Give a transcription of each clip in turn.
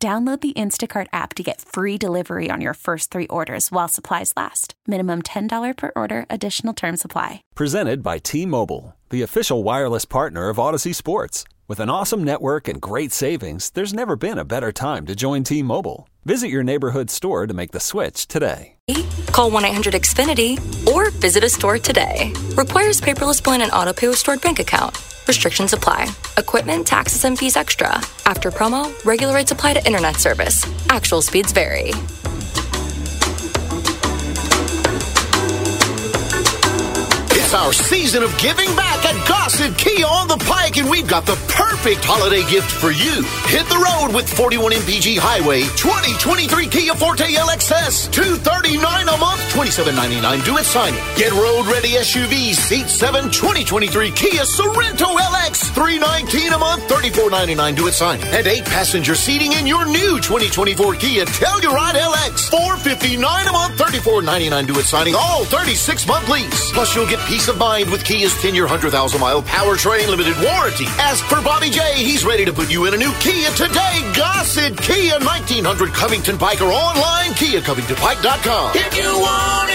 Download the Instacart app to get free delivery on your first three orders while supplies last. Minimum $10 per order, additional term supply. Presented by T Mobile, the official wireless partner of Audacy Sports. With an awesome network and great savings, there's never been a better time to join T Mobile. Visit your neighborhood store to make the switch today. Call 1 800 Xfinity or visit a store today. Requires paperless billing and auto pay with stored bank account. Restrictions apply. Equipment, taxes, and fees extra. After promo, regular rates apply to internet service. Actual speeds vary. It's our season of giving back at Gossett Kia on the Pike, and we've got the perfect holiday gift for you. Hit the road with 41 MPG Highway 2023 Kia Forte LXS, 239 a month, 27.99 due at signing. Get road ready SUV Seat 7 2023 Kia Sorento LX, 319 a month, 34.99 due at signing. And eight passenger seating in your new 2024 Kia Telluride LX, 459 a month, 34.99 due at signing. All 36 month lease. Plus, you'll get peace of mind with Kia's 10 year, 100,000 mile powertrain limited warranty. Ask for Bobby J. He's ready to put you in a new Kia today. Gossett Kia 1900 Covington Pike or online KiaCovingtonPike.com. If you want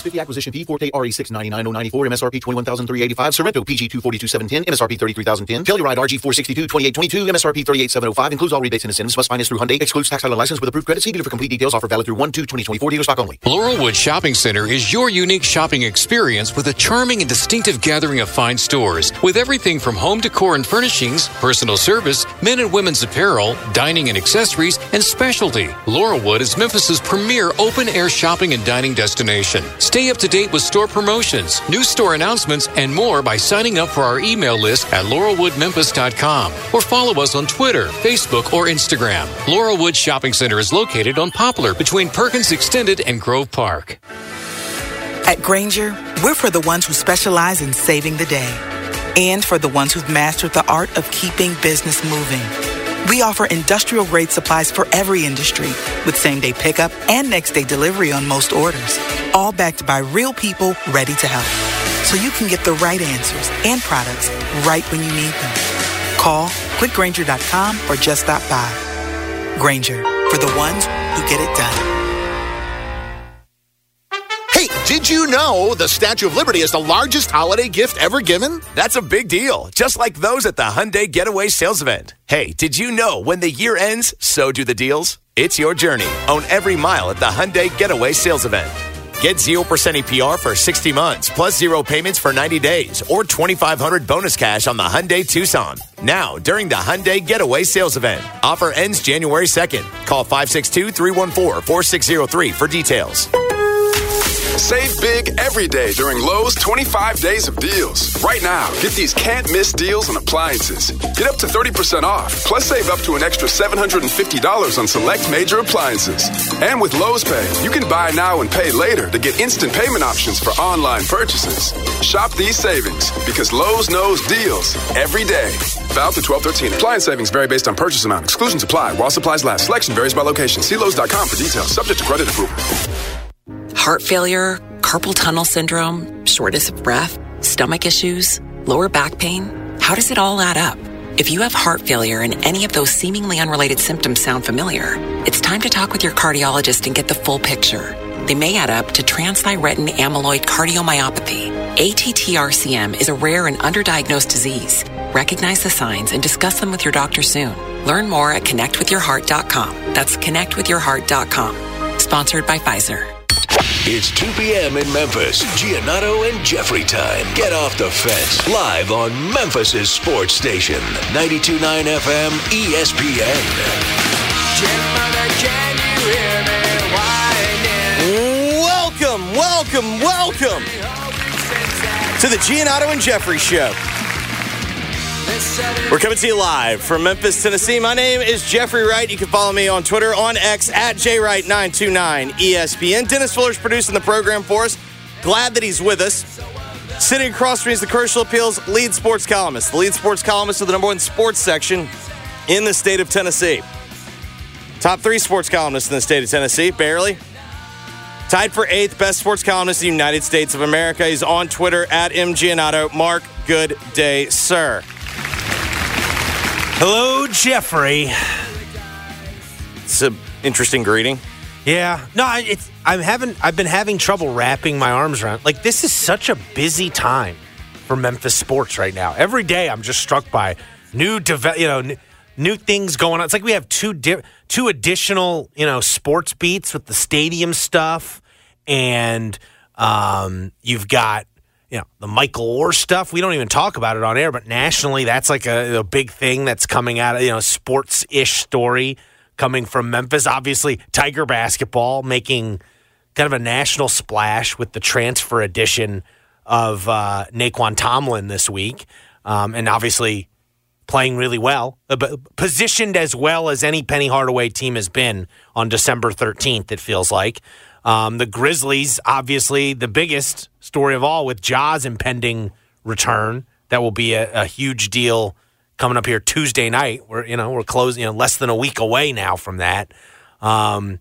650 acquisition oh P Forte RE 699094 MSRP 21385 Sorento PG 242710 MSRP 33010 Telluride RG 462 2822 MSRP 38705 includes all rebates and incentives must finance through Hyundai excludes tax title license with approved credit see dealer for complete details offer valid through 1 2 2024 dealer stock only. Laurelwood Shopping Center is your unique shopping experience with a charming and distinctive gathering of fine stores with everything from home decor and furnishings, personal service, men and women's apparel, dining and accessories, and specialty. Laurelwood is Memphis's premier open air shopping and dining destination. Stay up to date with store promotions, new store announcements, and more by signing up for our email list at laurelwoodmemphis.com or follow us on Twitter, Facebook, or Instagram. Laurelwood Shopping Center is located on Poplar between Perkins Extended and Grove Park. At Grainger, we're for the ones who specialize in saving the day and for the ones who've mastered the art of keeping business moving. We offer industrial grade supplies for every industry with same day pickup and next day delivery on most orders, all backed by real people ready to help. So you can get the right answers and products right when you need them. Call quickgranger.com or just stop by. Grainger for the ones who get it done. Hey, did you know the Statue of Liberty is the largest holiday gift ever given? That's a big deal, just like those at the Hyundai Getaway Sales Event. Hey, did you know when the year ends, so do the deals? It's your journey. Own every mile at the Hyundai Getaway Sales Event. Get 0% APR for 60 months, plus zero payments for 90 days, or 2500 bonus cash on the Hyundai Tucson. Now, during the Hyundai Getaway Sales Event. Offer ends January 2nd. Call 562 314 4603 for details. Save big every day during Lowe's 25 days of deals. Right now, get these can't miss deals on appliances. Get up to 30% off, plus save up to an extra $750 on select major appliances. And with Lowe's Pay, you can buy now and pay later to get instant payment options for online purchases. Shop these savings because Lowe's knows deals every day. Valid to 1213. Appliance savings vary based on purchase amount. Exclusions apply while supplies last. Selection varies by location. See Lowe's.com for details. Subject to credit approval. Heart failure, carpal tunnel syndrome, shortness of breath, stomach issues, lower back pain. How does it all add up? If you have heart failure and any of those seemingly unrelated symptoms sound familiar, it's time to talk with your cardiologist and get the full picture. They may add up to transthyretin amyloid cardiomyopathy. ATTRCM is a rare and underdiagnosed disease. Recognize the signs and discuss them with your doctor soon. Learn more at connectwithyourheart.com. That's connectwithyourheart.com. Sponsored by Pfizer. It's 2 p.m. in Memphis. Giannotto and Jeffrey time. Get off the fence. Live on Memphis' sports station. 92.9 FM ESPN. Welcome, welcome, welcome to the Giannotto and Jeffrey Show. We're coming to you live from Memphis, Tennessee. My name is Jeffrey Wright. You can follow me on Twitter, on X, at JWright929 ESPN. Dennis Fuller's producing the program for us. Glad that he's with us. Sitting across from me is the Commercial Appeals lead sports columnist, the lead sports columnist of the number one sports section in the state of Tennessee. Top three sports columnists in the state of Tennessee, barely. Tied for eighth best sports columnist in the United States of America. He's on Twitter at mgianato. Mark, good day, sir. Hello, Jeffrey. It's an interesting greeting. Yeah, no, it's I'm having I've been having trouble wrapping my arms around. Like this is such a busy time for Memphis sports right now. Every day I'm just struck by new deve- you know n- new things going on. It's like we have two di- two additional you know sports beats with the stadium stuff, and um, you've got you know the Michael Orr stuff. We don't even talk about it on air, but nationally, that's like a, a big thing that's coming out of you know sports ish story coming from Memphis. Obviously, Tiger basketball making kind of a national splash with the transfer edition of uh, Nae'Qwan Tomlin this week, um, and obviously playing really well, uh, positioned as well as any Penny Hardaway team has been on December 13th, it feels like. Um, the Grizzlies, obviously, the biggest story of all with Ja's impending return. That will be a, a huge deal coming up here Tuesday night. We're you know we're closing you know less than a week away now from that. Um,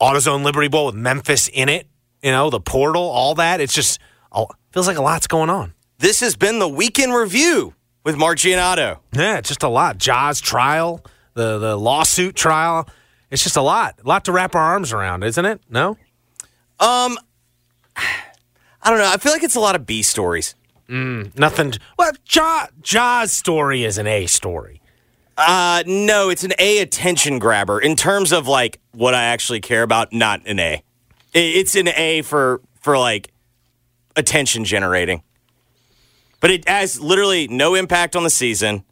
AutoZone Liberty Bowl with Memphis in it. You know the portal, all that. It's just oh, feels like a lot's going on. This has been the weekend review with Mark Giannotto. Yeah, it's just a lot. Ja's trial, the the lawsuit trial. It's just a lot, a lot to wrap our arms around, isn't it? No. Um, I don't know. I feel like it's a lot of B stories. Mm, nothing. Well, Ja, Ja's story is an A story. Uh, no, it's an A attention grabber in terms of like what I actually care about. Not an A. It's an A for for like attention generating, but it has literally no impact on the season.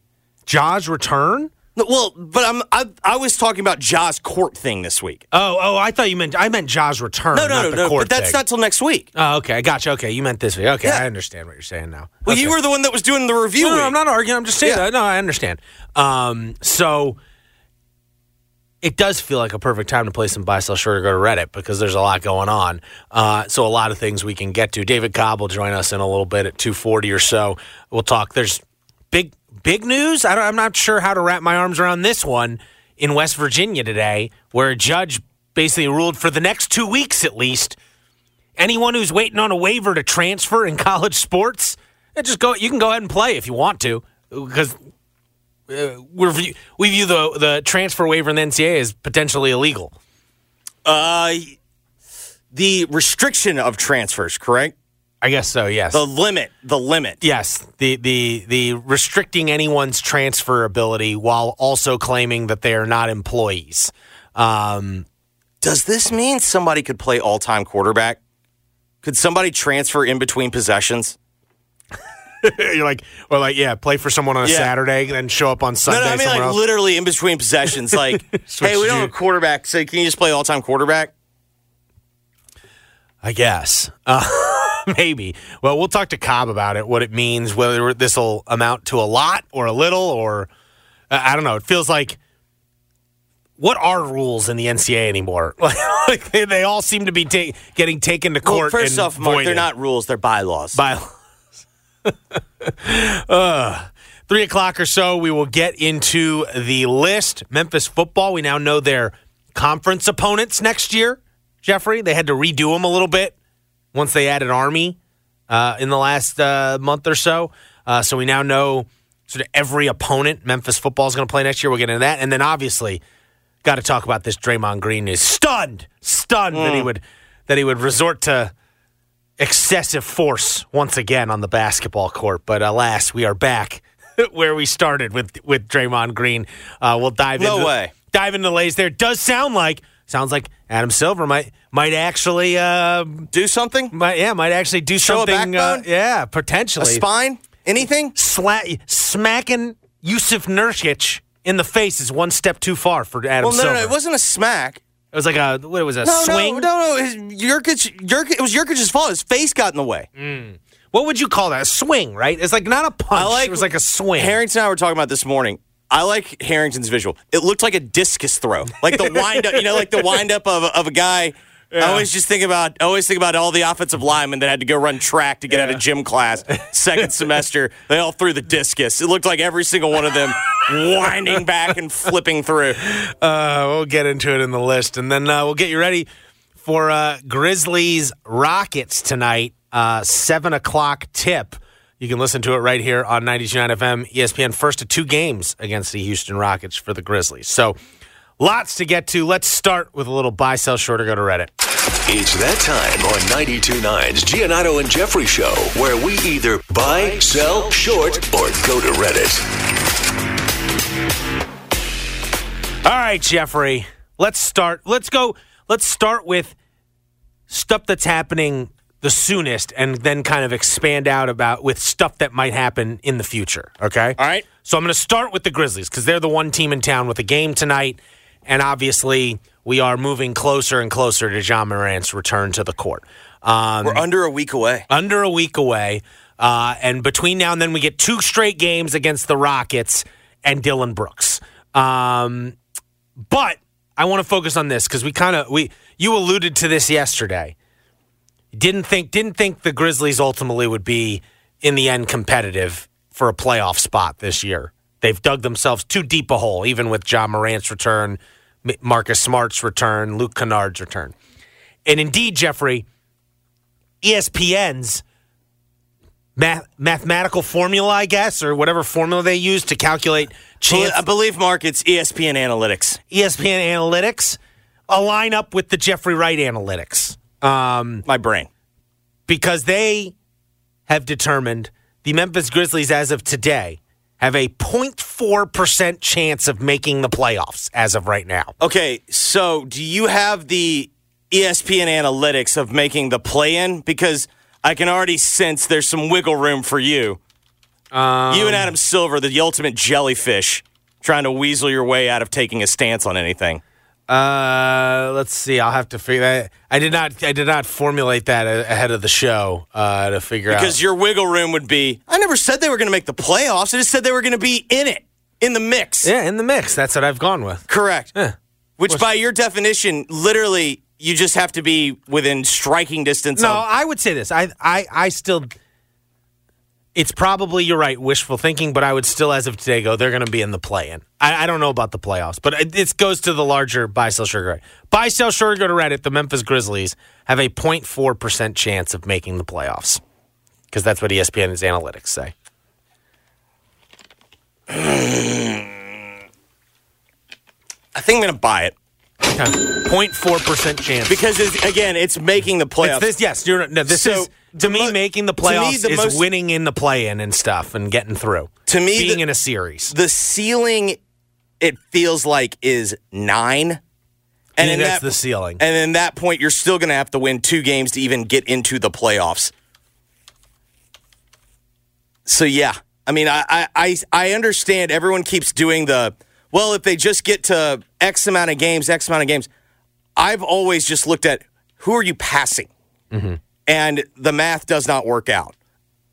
Ja's return. No, Well, but I'm I, I was talking about Ja's court thing this week. Oh, oh, I thought you meant I meant Ja's return. No, no, no, the no. But that's thing. not till next week. Oh, okay, I got you. Okay, you meant this week. Okay, Yeah. I understand what you're saying now. Well, Okay. you were the one that was doing the review. No, no, week. I'm not arguing. I'm just saying Yeah. that. No, I understand. Um, so it does feel like a perfect time to play some buy, sell, short, or go to Reddit because there's a lot going on. Uh, so a lot of things we can get to. David Cobb will join us in a little bit at 2:40 or so. We'll talk. There's big, big news. I I'm not sure how to wrap my arms around this one in West Virginia today, where a judge basically ruled for the next two weeks at least anyone who's waiting on a waiver to transfer in college sports, eh, just go. You can go ahead and play if you want to, because uh, we're, view- we view the the transfer waiver in the NCAA as potentially illegal. Uh, the restriction of transfers, correct? I guess so. Yes. The limit, the limit. Yes, the the the restricting anyone's transfer ability while also claiming that they are not employees. Um, Does this mean somebody could play all time quarterback? Could somebody transfer in between possessions? you're like, or like, yeah, play for someone on a Yeah. Saturday, then show up on Sunday no, no, I mean like else. literally in between possessions. Like, hey, we don't have a quarterback, so can you just play all time quarterback? I guess. Uh, maybe. Well, we'll talk to Cobb about it, what it means, whether this will amount to a lot or a little, or uh, I don't know. It feels like what are rules in the NCAA anymore? like they, they all seem to be ta- getting taken to Well, court. first and off, Mark, they're not rules; they're bylaws. bylaws. uh, three o'clock or so, we will get into the list. Memphis football. We now know their conference opponents next year. Jeffrey, they had to redo them a little bit once they added Army uh, in the last uh, month or so. Uh, so we now know sort of every opponent Memphis football is going to play next year. We'll get into that, and then obviously got to talk about this. Draymond Green is stunned, stunned that he would that he would resort to excessive force once again on the basketball court. But alas, we are back where we started with with Draymond Green. Uh, we'll dive No into way. dive into the lays there. Does sound like sounds like Adam Silver might might actually uh, Do something? might yeah might actually do Show a something. Uh, yeah, potentially A spine? Anything? Sla- smacking Jusuf Nurkic in the face is one step too far for Adam Well, no, Silver. no, no, it wasn't a smack. It was like a what was a No, swing. no, no, no. His, Jurkic, Jurkic, it was Jurkic's fault. His face got in the way. what would you call that? A swing, right? It's like not a punch. it was like a swing. Harrington and I were talking about this morning. I like Harrington's visual. It looked like a discus throw, like the wind up. You know, like the wind up of, of a guy. I always just think about. I always think about all the offensive linemen that had to go run track to get out of gym class second semester. They all threw the discus. It looked like every single one of them winding back and flipping through. Uh, we'll get into it in the list, and then uh, we'll get you ready for uh, Grizzlies Rockets tonight. Uh, Seven o'clock tip. You can listen to it right here on 92.9 FM ESPN. First of two games against the Houston Rockets for the Grizzlies. So lots to get to. Let's start with a little buy, sell, short, or go to Reddit. It's that time on 92.9's Giannotto and Jeffrey Show, where we either buy, sell, short, or go to Reddit. All right, Jeffrey. Let's start. Let's go. Let's start with stuff that's happening the soonest, and then kind of expand out about with stuff that might happen in the future. Okay. All right. So I'm going to start with the Grizzlies because they're the one team in town with a game tonight, and obviously we are moving closer and closer to Ja Morant's return to the court. Um, We're under a week away. under a week away. Uh, and between now and then, we get two straight games against the Rockets and Dillon Brooks. Um, but I want to focus on this because we kind of we you alluded to this yesterday. Didn't think didn't think the Grizzlies ultimately would be in the end competitive for a playoff spot this year. They've dug themselves too deep a hole, even with Ja Morant's return, Marcus Smart's return, Luke Kennard's return. And indeed, Jeffrey, ESPN's math, mathematical formula, I guess, or whatever formula they use to calculate chance. I believe, Mark, it's ESPN Analytics. ESPN analytics align up with the Jeffrey Wright analytics. Um, My brain. because they have determined the Memphis Grizzlies, as of today, have a 0.4% chance of making the playoffs as of right now. Okay, so do you have the ESPN analytics of making the play in? Because I can already sense there's some wiggle room for you. Um, you and Adam Silver, the ultimate jellyfish, trying to weasel your way out of taking a stance on anything. Uh, let's see. I'll have to figure that. I did not. I did not formulate that ahead of the show uh, to figure out. Because your wiggle room would be I never said they were going to make the playoffs. I just said they were going to be in it, in the mix. Yeah, in the mix. That's what I've gone with. Correct. Yeah. Which, by your definition, literally, you just have to be within striking distance No, of. I would say this. I, I, I still. It's probably you're right, wishful thinking, but I would still, as of today, go. They're going to be in the play-in. I, I don't know about the playoffs, but it, it goes to the larger buy sell sugar. Buy sell sugar. Go to Reddit. The Memphis Grizzlies have a 0.4 percent chance of making the playoffs because that's what ESPN's analytics say. I think I'm going to buy it. 0.4 percent chance Because, it's, again, it's making the playoffs. It's this, yes, you're, no, this So, is to me making the to me, playoffs the is most- winning in the play-in and stuff and getting through. To me, being the- in a series. the ceiling, it feels like, is nine. And in that's that- the ceiling. And in that point, you're still going to have to win two games to even get into the playoffs. So yeah, I mean, I I I, I understand everyone keeps doing the well. If they just get to X amount of games, X amount of games. I've always just looked at who are you passing, mm-hmm. and the math does not work out.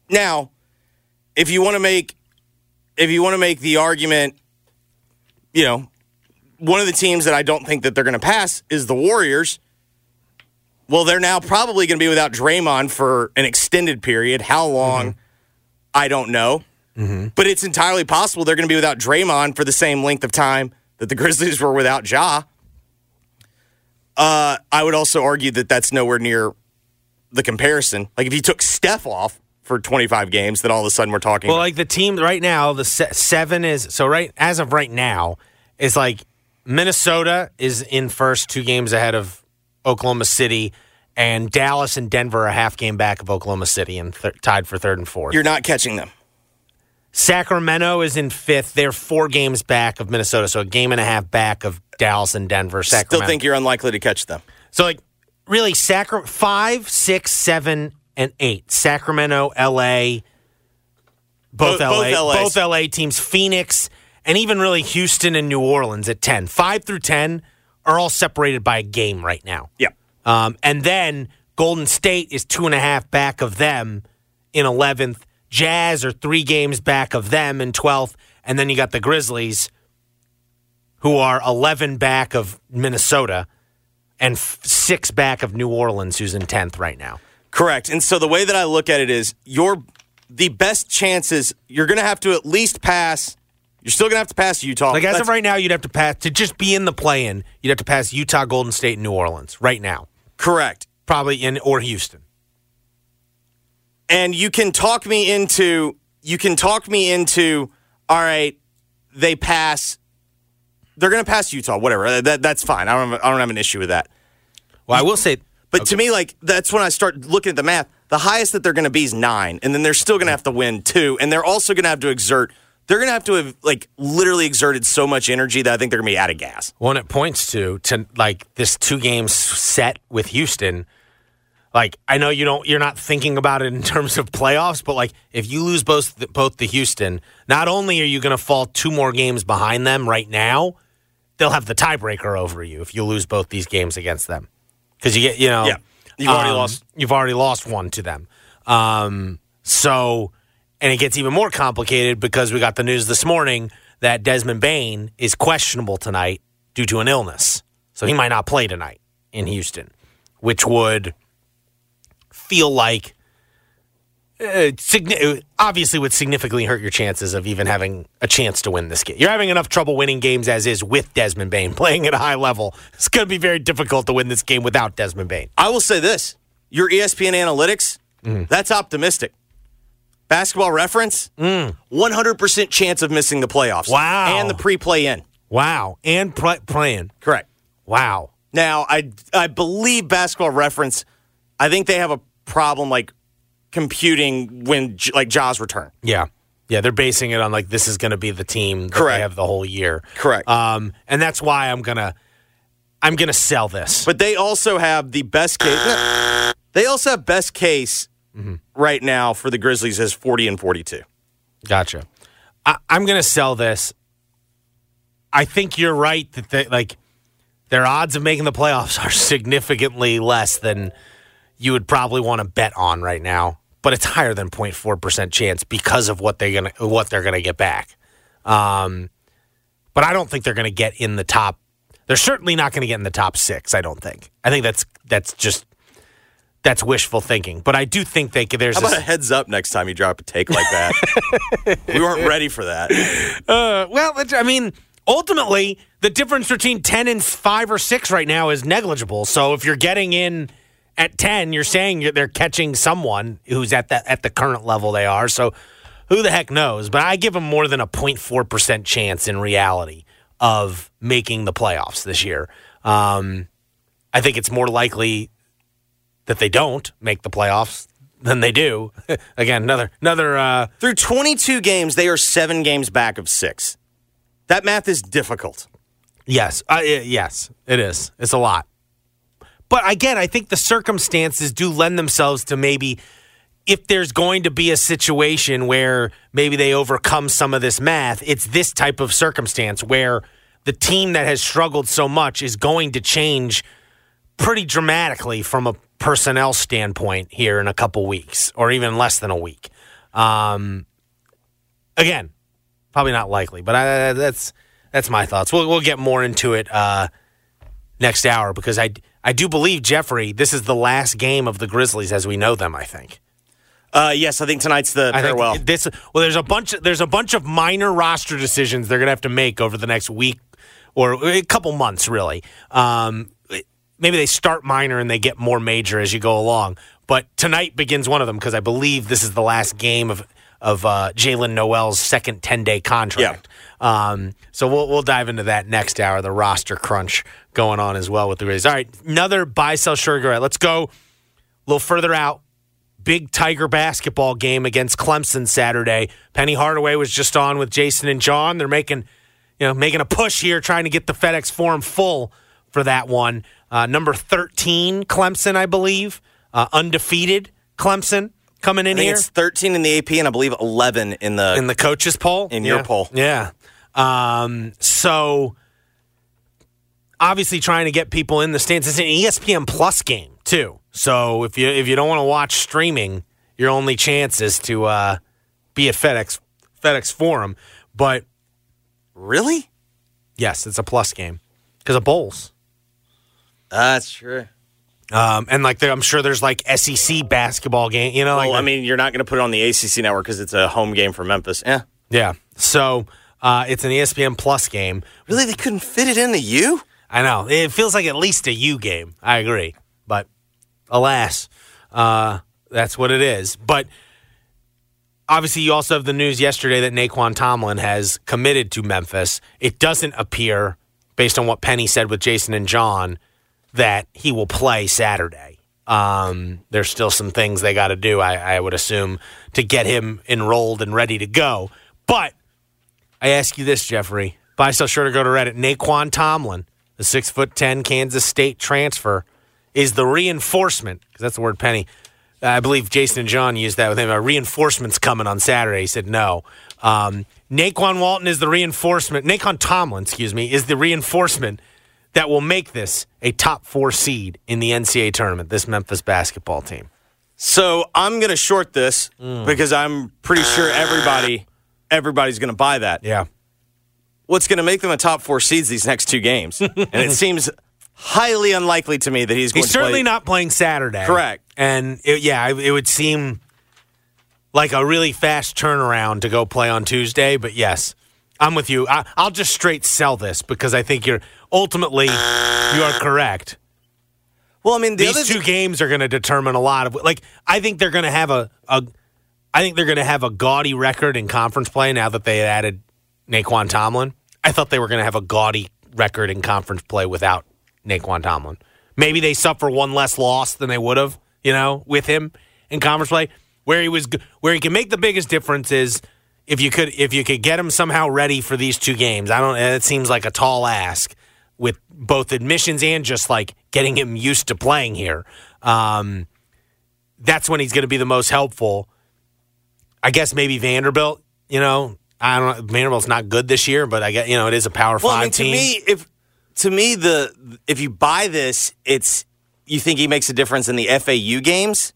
Now, if you want to make if you want to make the argument, you know, one of the teams that I don't think that they're going to pass is the Warriors. Well, they're now probably going to be without Draymond for an extended period. How long? Mm-hmm. I don't know. But it's entirely possible they're going to be without Draymond for the same length of time that the Grizzlies were without Ja. Uh, I would also argue that that's nowhere near the comparison. Like if you took Steph off for 25 games, then all of a sudden we're talking. Well, like the team right now, the se- seven is so right as of right now is like Minnesota is in first, two games ahead of Oklahoma City, and Dallas and Denver are a half game back of Oklahoma City and th- tied for third and fourth. you're not catching them. Sacramento is in fifth; they're four games back of Minnesota, so a game and a half back of Dallas and Denver. Sacramento. Still think you're unlikely to catch them. So like really Sacra- five, six, seven, and eight. Sacramento, LA, both, Both- LA, both both LA teams, Phoenix, and even really Houston and New Orleans at ten. Five through ten are all separated by a game right now. Yeah. Um, and then Golden State is two and a half back of them in 11th. Jazz are three games back of them in 12th. And then you got the Grizzlies, who are 11 back of Minnesota and f- six back of New Orleans, who's in 10th right now. Correct. And so the way that I look at it is your the best chances you're going to have to at least pass. You're still going to have to pass Utah. Like as That's- of right now, you'd have to pass to just be in the play-in. You'd have to pass Utah, Golden State, and New Orleans right now. Correct. Probably in or Houston. And you can talk me into you can talk me into all right they pass they're going to pass utah whatever uh, that, that's fine I don't, have, I don't have an issue with that well i will say but to me like that's when i start looking at the math the highest that they're going to be is nine and then they're still going to have to win two and they're also going to have to exert they're going to have to have like literally exerted so much energy that i think they're going to be out of gas One it points to to like this two games set with Houston. Like I know you don't you're not thinking about it in terms of playoffs, but like if you lose both the, both the Houston, not only are you going to fall two more games behind them right now, they'll have the tiebreaker over you if you lose both these games against them. Cuz you get, you know, Yeah. You've already um, lost. You've already lost one to them. Um so and it gets even more complicated because we got the news this morning that Desmond Bane is questionable tonight due to an illness. So he might not play tonight in Houston, which would feel like uh, signi- obviously would significantly hurt your chances of even having a chance to win this game. You're having enough trouble winning games as is with Desmond Bane playing at a high level. It's going to be very difficult to win this game without Desmond Bane. i will say this your espn analytics that's optimistic basketball reference 100% chance of missing the playoffs Wow. and the pre-play in Wow. And pl- playing. correct Wow. Now, I I believe Basketball Reference. I think they have a problem like computing when like Ja's return. Yeah. Yeah, they're basing it on like this is going to be the team that Correct. they have the whole year. Correct. Um, and that's why I'm gonna I'm gonna sell this. But they also have the best case. They also have best case right now for the Grizzlies as forty and forty two. Gotcha. I, I'm gonna sell this. I think you're right that they like their odds of making the playoffs are significantly less than you would probably want to bet on right now. But it's higher than 0.4 percent chance because of what they're gonna what they're gonna get back. Um, but I don't think they're gonna get in the top. They're certainly not gonna get in the top six. I don't think. I think that's that's just that's wishful thinking. But I do think they could. There's How about this- a heads up next time you drop a take like that? we weren't ready for that. Uh, well, I mean, ultimately, the difference between 10 and 5 or 6 right now is negligible. So if you're getting in at 10, you're saying they're catching someone who's at the, at the current level they are. So who the heck knows? But I give them more than a 0.4% chance in reality of making the playoffs this year. Um, I think it's more likely that they don't make the playoffs than they do. Again, another another uh, Through twenty two games, they are seven games back of six. That math is difficult. Yes, uh, yes, it is. It's a lot. But again, I think the circumstances do lend themselves to maybe if there's going to be a situation where maybe they overcome some of this math, it's this type of circumstance where the team that has struggled so much is going to change pretty dramatically from a personnel standpoint here in a couple weeks or even less than a week. Um, again, probably not likely, but I, that's that's my thoughts. We'll we'll get more into it uh, next hour because I I do believe Jeffrey. This is the last game of the Grizzlies as we know them. I think. Uh, yes, I think tonight's the I farewell. this well, there's a bunch. There's a bunch of minor roster decisions they're gonna have to make over the next week or a couple months, really. Um, maybe they start minor and they get more major as you go along. But tonight begins one of them because I believe this is the last game of of uh, Jaylen Nowell's second ten day contract. Um, so we'll we'll dive into that next hour. The roster crunch going on as well with the Rays. All right, another buy sell sugar. Let's go a little further out big Tiger basketball game against Clemson Saturday. Penny Hardaway was just on with Jason and John. They're making, you know, making a push here, trying to get the FedEx Forum full for that one. Uh, number thirteen, Clemson, I believe, uh, undefeated Clemson coming in here it's thirteen in the AP and I believe eleven in the in the coaches poll. in your poll. Yeah. Um, so obviously trying to get people in the stands. It's an ESPN Plus game too. So if you if you don't want to watch streaming, your only chance is to uh, be at FedEx FedEx Forum. But really, yes, it's a plus game because of bowls. That's true. Um, and like, I'm sure there's like SEC basketball game. You know, Well, like, I mean, you're not going to put it on the ACC network because it's a home game for Memphis. Yeah. yeah. So uh, it's an ESPN Plus game. Really, they couldn't fit it into you. I know it feels like at least a U game. I agree, but alas, uh, that's what it is. But obviously, you also have the news yesterday that Nae'Qwan Tomlin has committed to Memphis. It doesn't appear, based on what Penny said with Jason and John, that he will play Saturday. Um, there's still some things they got to do, I, I would assume, to get him enrolled and ready to go. But I ask you this, Jeffrey. Buy, sell, sure to go to Reddit. Nae'Qwan Tomlin, the six foot ten Kansas State transfer, is the reinforcement because that's the word Penny. I believe Jason and John used that with him. A reinforcement's coming on Saturday. He said no. Um, Nae'Qwan Walton is the reinforcement. Nae'Qwan Tomlin, excuse me, is the reinforcement that will make this a top four seed in the NCAA tournament. This Memphis basketball team. So I'm going to short this Mm. because I'm pretty sure everybody, everybody's going to buy that. Yeah. What's going to make them a top four seeds these next two games? and it seems highly unlikely to me that he's going He's to play. certainly not playing Saturday. Correct. And it, yeah, it, it would seem like a really fast turnaround to go play on Tuesday. But yes, I'm with you. I, I'll just straight sell this because I think you're ultimately you are correct. Well, I mean, the these two games are going to determine a lot of like. I think they're going to have a, a I think they're going to have a gaudy record in conference play now that they added Nae'Qwan Tomlin. I thought they were going to have a gaudy record in conference play without Nae'Qwan Tomlin. Maybe they suffer one less loss than they would have, you know, with him in conference play. Where he was, where he can make the biggest difference is if you could, if you could get him somehow ready for these two games. I don't. It seems like a tall ask with both admissions and just like getting him used to playing here. Um, that's when he's going to be the most helpful. I guess maybe Vanderbilt. You know, I don't. know. Vanderbilt's not good this year, but I get you know it is a Power well, Five I mean, to team. me, if to me the if you buy this, it's you think he makes a difference in the FAU games.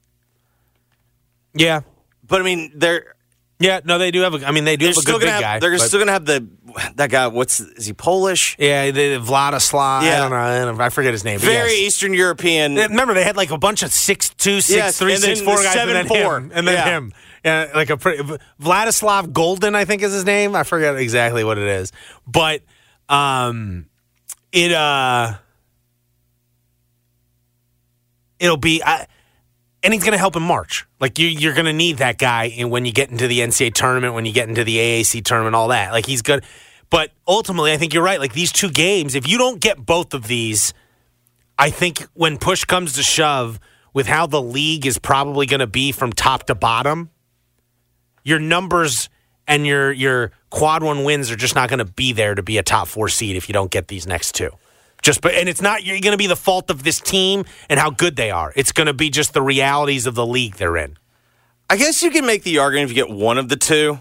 Yeah, but I mean, they're yeah, no, they do have. a I mean, they do they're have a still good big have, guy. They're but- still gonna have the that guy. What's is he Polish? Yeah, the Vladislav. Yeah. I don't know. I, don't know. I forget his name. Very yes. Eastern European. Remember, they had like a bunch of six two, six Yes, three, and then guys, seven, and then four. him, and then Yeah. him. Yeah, like a pretty, Vladislav Goldin, I think is his name. I forget exactly what it is, but um, it uh, it'll be. I, and he's going to help in March. Like you, you're going to need that guy when you get into the NCAA tournament, when you get into the AAC tournament, all that. Like he's good. But ultimately, I think you're right. Like these two games, if you don't get both of these, I think when push comes to shove, with how the league is probably going to be from top to bottom, your numbers and your your quad one wins are just not going to be there to be a top four seed if you don't get these next two. Just but and it's not you're going to be the fault of this team and how good they are. It's going to be just the realities of the league they're in. I guess you can make the argument if you get one of the two,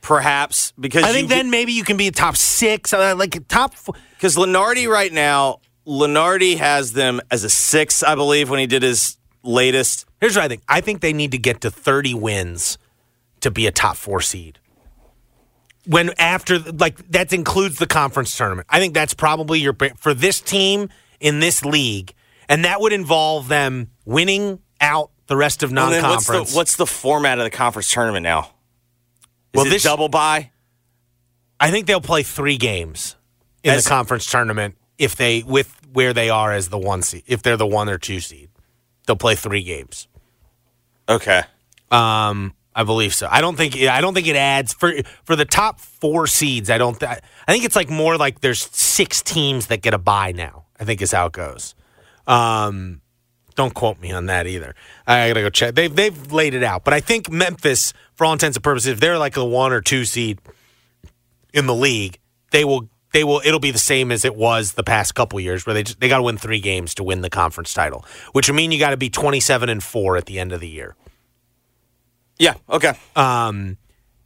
perhaps because I think then maybe you can be a top six, uh, like top. Because Lunardi right now, Lunardi has them as a six, I believe, when he did his latest. Here's what I think. I think they need to get to 30 wins to be a top four seed. When after like that includes the conference tournament. I think that's probably your for this team in this league, and that would involve them winning out the rest of non-conference. What's the, what's the format of the conference tournament now? Is Well, it this- double bye? I think they'll play three games in As- the conference tournament if they with where they are as the one seed. If they're the one or two seed, they'll play three games. Okay. Um, I believe so. I don't think I don't think it adds for for the top four seeds. I don't. Th- I think it's like more like there's six teams that get a buy now. I think is how it goes. Um, don't quote me on that either. I gotta go check. They've they've laid it out, but I think Memphis, for all intents and purposes, if they're like a one or two seed in the league, they will they will it'll be the same as it was the past couple years, where they just, they got to win three games to win the conference title, which would mean you got to be twenty seven and four at the end of the year. Yeah. Okay. Um,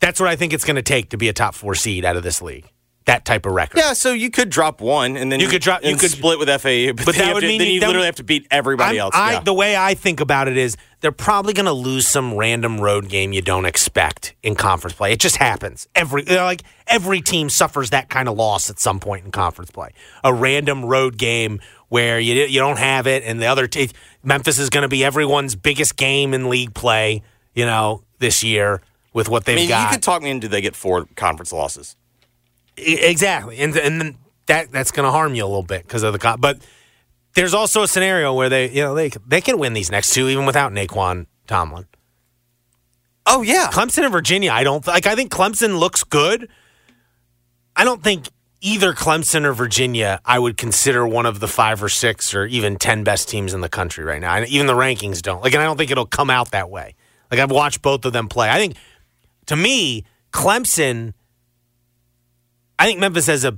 that's what I think it's going to take to be a top four seed out of this league. that type of record. Yeah, so you could drop one, and then You could drop- you could- split with FAU, but, But that would to- mean then you- literally would- have to beat everybody I'm- else. I, yeah. The way I think about it is they're probably going to lose some random road game you don't expect in conference play. It just happens. Every you know, like every team suffers that kind of loss at some point in conference play. A random road game where you you don't have it, and the other te- Memphis is going to be everyone's biggest game in league play. You know this year with what they've mean, got. you could talk me into they get four conference losses. E- Exactly, and and then that that's going to harm you a little bit because of the con- but there's also a scenario where they you know they they can win these next two even without Nae'Qwan Tomlin. Oh yeah, Clemson and Virginia. I don't like. I think Clemson looks good. I don't think either Clemson or Virginia I would consider one of the five or six or even ten best teams in the country right now. And even the rankings don't like, and I don't think it'll come out that way. Like I've watched both of them play. I think to me, Clemson. I think Memphis has a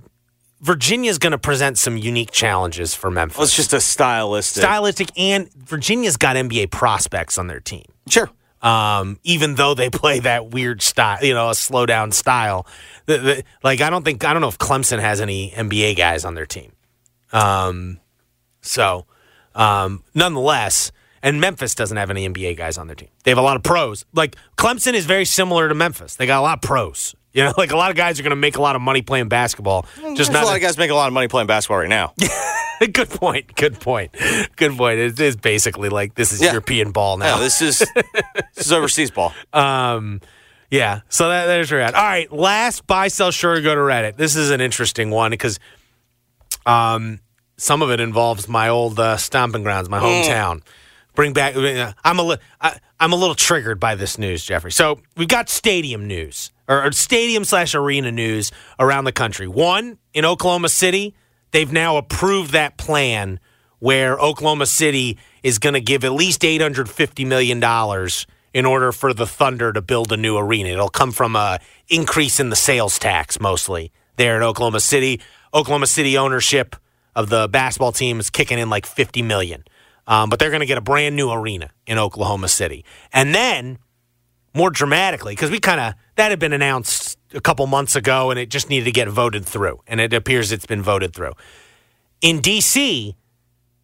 Virginia's going to present some unique challenges for Memphis. Well, it's just a stylistic. stylistic, and Virginia's got NBA prospects on their team. Sure. Um, even though they play that weird style, you know, a slow down style. The, the, like, I don't think I don't know if Clemson has any NBA guys on their team. Um, so, um, nonetheless, and Memphis doesn't have any NBA guys on their team. They have a lot of pros. Like Clemson is very similar to Memphis. They got a lot of pros. You know, like a lot of guys are going to make a lot of money playing basketball. Just Just not a lot of guys making a lot of money playing basketball right now. good point. Good point. Good point. It is basically like this is Yeah. European ball now. No, this is this is overseas ball. Um, yeah. So that, there's where we're. All right. Last buy, sell, sure, go to Reddit. This is an interesting one because um, some of it involves my old uh, stomping grounds, my hometown. Bring back. I'm a li- I, I'm a little triggered by this news, Jeffrey. So we've got stadium news or, or stadium slash arena news around the country. One in Oklahoma City, they've now approved that plan where Oklahoma City is going to give at least 850 million dollars in order for the Thunder to build a new arena. It'll come from a increase in the sales tax mostly there in Oklahoma City. Oklahoma City ownership of the basketball team is kicking in like 50 million. Um, but they're going to get a brand new arena in Oklahoma City. And then more dramatically, because we kind of that had been announced a couple months ago and it just needed to get voted through. And it appears it's been voted through. In DC,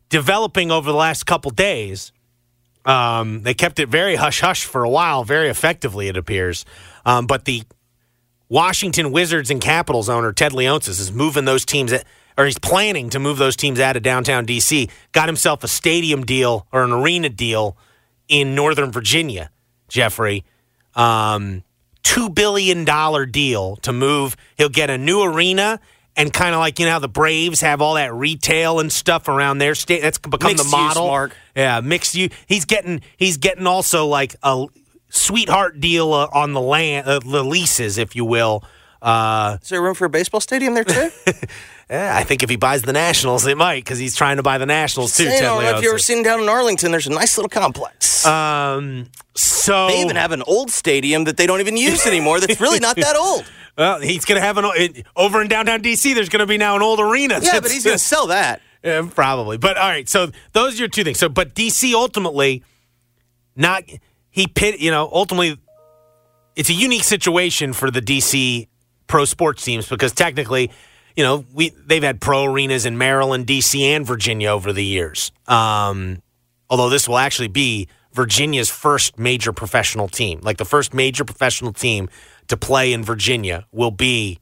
developing over the last couple days, um, they kept it very hush hush for a while, very effectively, it appears. Um, but the Washington Wizards and Capitals owner Ted Leonsis is moving those teams, at, or he's planning to move those teams out of downtown DC. Got himself a stadium deal or an arena deal in Northern Virginia. Jeffrey, um, two billion dollar deal to move. He'll get a new arena. And kind of like you know how the Braves have all that retail and stuff around their state. That's become Mixed the use, model. Mark. Yeah, mixed use. He's getting he's getting also like a sweetheart deal uh, on the land, uh, the leases, if you will. Uh, Is there room for a baseball stadium there too? yeah, I think if he buys the Nationals, it might because he's trying to buy the Nationals too. Saying, I Ted don't know if you ever seen down in Arlington. There's a nice little complex. Um, so they even have an old stadium that they don't even use anymore. That's really not that old. Well, he's going to have an it, over in downtown DC. There's going to be now an old arena. Yeah, but he's going to sell that. Yeah, probably. But all right, so those are your two things. So, but DC ultimately, not he pit. You know, ultimately, it's a unique situation for the DC pro sports teams because technically, you know, we they've had pro arenas in Maryland, DC, and Virginia over the years. Um, although this will actually be Virginia's first major professional team, like the first major professional team to play in Virginia will be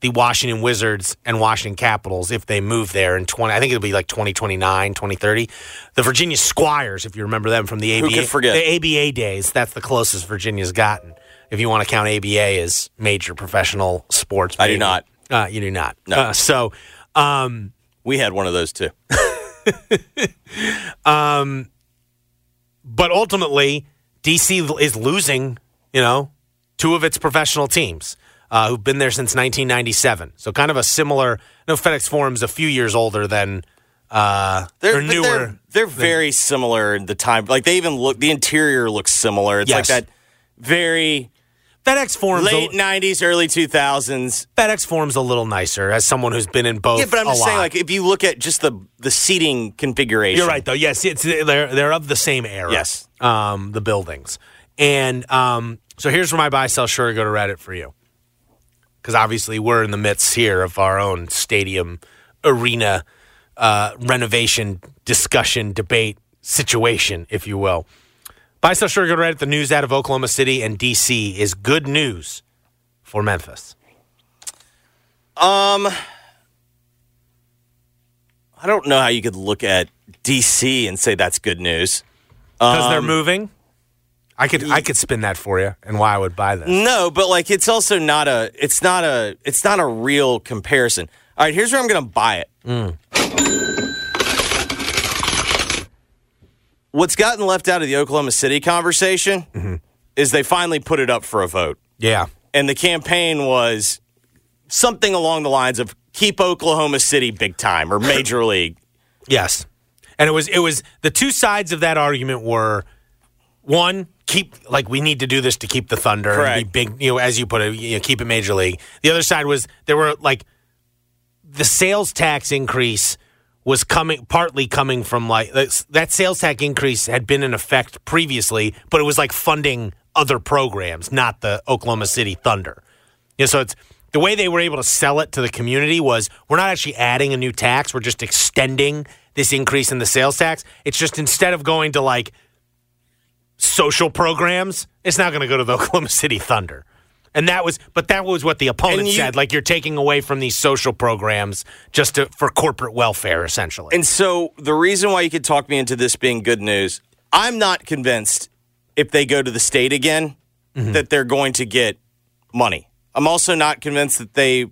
the Washington Wizards and Washington Capitals if they move there in 20 I think it'll be like 2029, 2030. The Virginia Squires if you remember them from the Who ABA could forget? the ABA days, that's the closest Virginia's gotten. If you want to count ABA as major professional sports. I do not. Uh, you do not. No. Uh, so um We had one of those too. um but ultimately DC is losing, you know, two of its professional teams. Uh, who've been there since 1997. So kind of a similar. No, FedEx Forum's a few years older than uh, They're newer. They're, they're very similar in the time. Like they even look. The interior looks similar. It's Yes. like that very FedEx Forum's late a, '90s, early 2000s. FedEx Forum's a little nicer as someone who's been in both. Yeah, but I'm just saying, like if you look at just the the seating configuration, You're right, though. Yes, it's they're they're of the same era. Yes. um, the buildings, and um, so here's where my buy, sell, sure go to Reddit for you. because obviously we're in the midst here of our own stadium arena uh, renovation discussion debate situation, if you will. Buy Stuff Sugar Reddit, the news out of Oklahoma City and DC is good news for Memphis. Um, I don't know how you could look at DC and say that's good news. Because they're Um, moving? I could I could spin that for you and why I would buy this. No, but like it's also not a it's not a it's not a real comparison. All right, here's where I'm going to buy it. Mm. What's gotten left out of the Oklahoma City conversation Mm-hmm. is they finally put it up for a vote. Yeah. And the campaign was something along the lines of keep Oklahoma City big time or major league. Yes. And it was it was the two sides of that argument were one, keep like we need to do this to keep the Thunder and Correct. be big, you know, as you put it, you know, keep it major league. The other side was there were like the sales tax increase was coming partly coming from like that sales tax increase had been in effect previously, but it was like funding other programs, not the Oklahoma City Thunder. You know, so it's the way they were able to sell it to the community was we're not actually adding a new tax, we're just extending this increase in the sales tax. It's just instead of going to like social programs, it's not going to go to the Oklahoma City Thunder. And that was, but that was what the opponent you- said. Like you're taking away from these social programs just to, for corporate welfare, essentially. And so the reason why you could talk me into this being good news, I'm not convinced if they go to the state again Mm-hmm. that they're going to get money. I'm also not convinced that they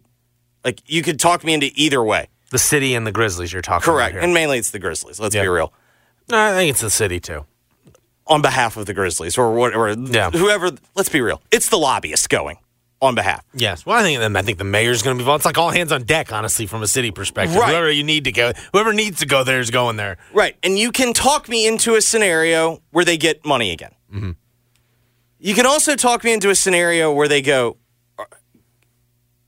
like you could talk me into either way. the city and the Grizzlies, you're talking about. Correct. And mainly it's the Grizzlies. Let's Yeah. be real. No, I think it's the city too. On behalf of the Grizzlies or whatever Yeah. whoever let's be real. It's the lobbyists going on behalf. Yes. Well, I think I think the mayor's going to be involved. It's like all hands on deck, honestly, from a city perspective. Right. Whoever you need to go, whoever needs to go there is going there. Right. And you can talk me into a scenario where they get money again. Mm-hmm. You can also talk me into a scenario where they go,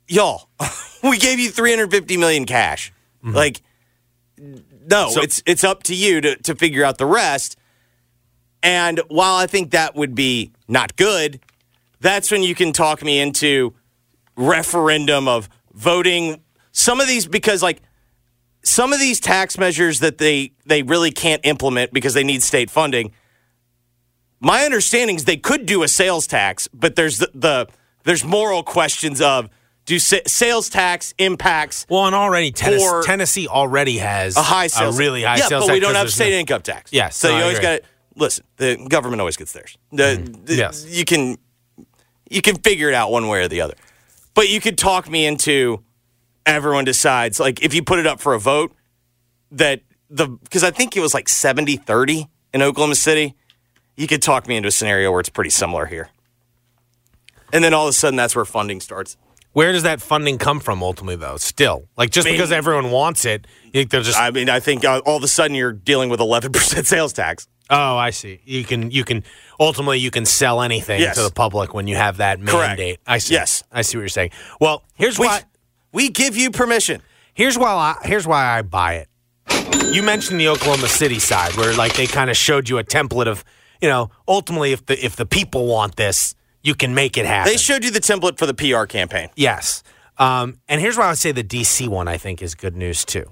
y'all, we gave you 350 million cash. Like, no, Mm-hmm. So- it's it's up to you to, to figure out the rest. And while I think that would be not good, that's when you can talk me into referendum of voting some of these because like some of these tax measures that they they really can't implement because they need state funding. My understanding is they could do a sales tax, but there's the, the there's moral questions of do sa- sales tax impacts Well, and already Tennessee, Tennessee already has a high sales really high yeah, sales but we don't have state no- income tax. Yes, so no, you I always got listen. The government always gets theirs. The, the- Yes. you can you can figure it out one way or the other. But you could talk me into everyone decides like if you put it up for a vote that the because I think it was like 70-30 in Oklahoma City, you could talk me into a scenario where it's pretty similar here. And then all of a sudden that's where funding starts. Where does that funding come from ultimately, though? Still, like just I mean- because everyone wants it, you think they're just. I mean, I think uh, all of a sudden you're dealing with 11% sales tax. Oh, I see. You can you can ultimately you can sell anything Yes. to the public when you have that mandate. Correct. I see. Yes. I see what you're saying. Well, here's We, why. we give you permission. Here's why. I, here's why I buy it. You mentioned the Oklahoma City side, where like they kind of showed you a template of, you know, ultimately if the if the people want this, you can make it happen. They showed you the template for the PR campaign. Yes. Um, and here's why I would say the DC one I think is good news too.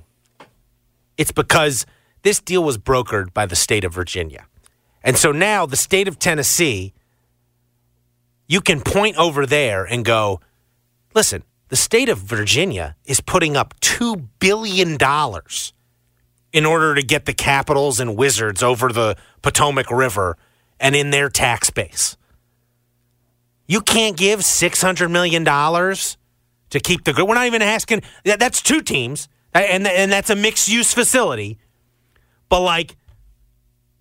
It's because this deal was brokered by the state of Virginia. And so now the state of Tennessee, you can point over there and go, listen, the state of Virginia is putting up $2 billion in order to get the Capitals and Wizards over the Potomac River and in their tax base. You can't give $600 million to keep the good. We're not even asking. That's two teams, and and that's a mixed use facility. But like,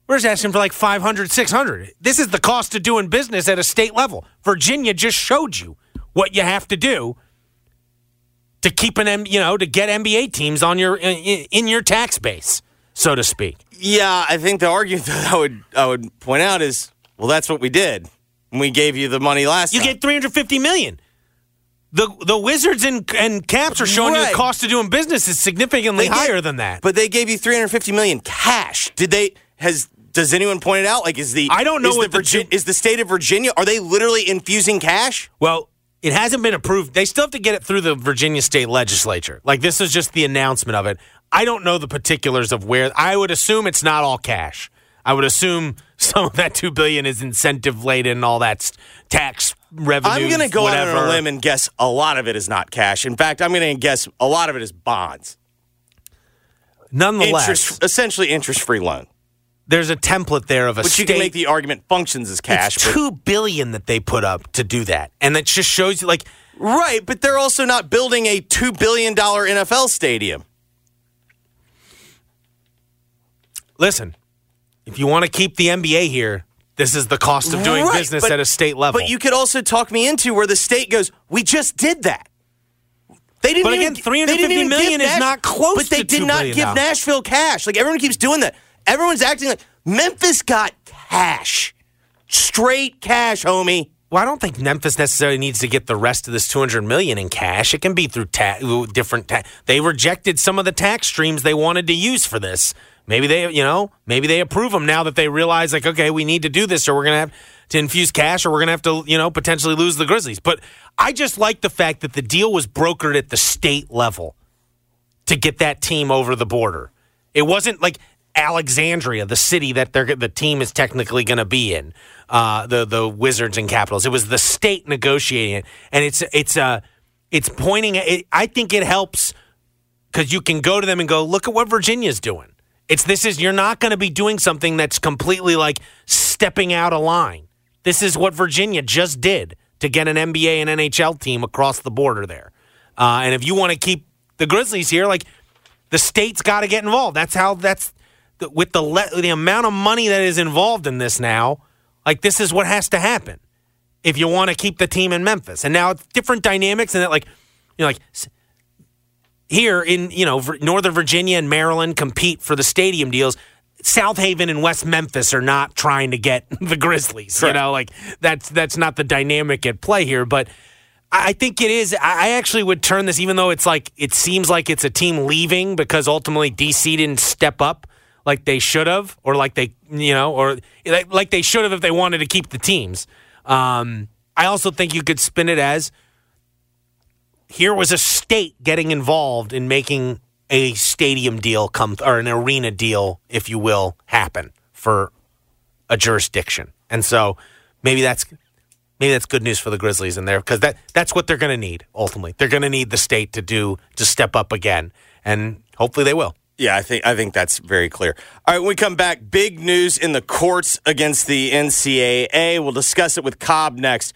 we're just asking for like 500, 600. This is the cost of doing business at a state level. Virginia just showed you what you have to do to keep an M, you know, to get NBA teams on your in, your tax base, so to speak. Yeah, I think the argument that I would I would point out is, well, that's what we did. We gave you the money last You time. get 350 million. The the Wizards and and Caps are showing you the cost of doing business is significantly They higher than that. But they gave you 350 million cash. Did they has does anyone point it out? Like is the I don't know is the is the state of Virginia are they literally infusing cash? Well, it hasn't been approved. They still have to get it through the Virginia State Legislature. Like this is just the announcement of it. I don't know the particulars of where. I would assume it's not all cash. I would assume some of that two billion is incentive laden and all that tax revenue. I'm going to go whatever. out on a limb and guess a lot of it is not cash. In fact, I'm going to guess a lot of it is bonds. Nonetheless, interest, essentially interest-free loan. There's a template there of a Which state. you can make the argument functions as cash. It's two billion that they put up to do that, and that just shows you like right, but they're also not building a two billion dollar NFL stadium. listen. If you want to keep the NBA here, this is the cost of doing Right, business but- at a state level. But you could also talk me into where the state goes, "We just did that." They didn't But even, again, they 350 didn't even million give is not close But they did 2 not give now. Nashville cash. Like everyone keeps doing that. Everyone's acting like Memphis got cash, straight cash, homie. Well, I don't think Memphis necessarily needs to get the rest of this 200 million in cash. It can be through ta- different ta- They rejected some of the tax streams they wanted to use for this. Maybe they, you know, maybe they approve them now that they realize like, okay, we need to do this or we're to have to infuse cash or we're to have to, you know, potentially lose the Grizzlies. But I just like the fact that the deal was brokered at the state level to get that team over the border. It wasn't like Alexandria, the city that the team is technically going to be in, uh, the the Wizards and Capitals. It was the state negotiating it, and it's it's uh it's pointing. It, I think it helps because you can go to them and go, look at what Virginia's doing. It's this is you're not going to be doing something that's completely like stepping out of line. This is what Virginia just did to get an NBA and NHL team across the border there. Uh, and if you want to keep the Grizzlies here, like the state's got to get involved. That's how that's with the le- the amount of money that is involved in this now. Like this is what has to happen if you want to keep the team in Memphis. And now it's different dynamics, and that like you know like here in you know Northern Virginia and Maryland compete for the stadium deals. Southaven and West Memphis are not trying to get the Grizzlies. You know, like that's that's not the dynamic at play here. But I think it is. I actually would turn this, even though it's like it seems like it's a team leaving because ultimately DC didn't step up like they should have, or like they you know, or like they should have if they wanted to keep the teams. Um, I also think you could spin it as here was a state getting involved in making a stadium deal come or an arena deal, if you will, happen for a jurisdiction. And so maybe that's maybe that's good news for the Grizzlies in there because that that's what they're going to need ultimately. They're going to need the state to do to step up again, and hopefully they will. Yeah, I think I think that's very clear. All right, when we come back, big news in the courts against the NCAA. We'll discuss it with Cobb next.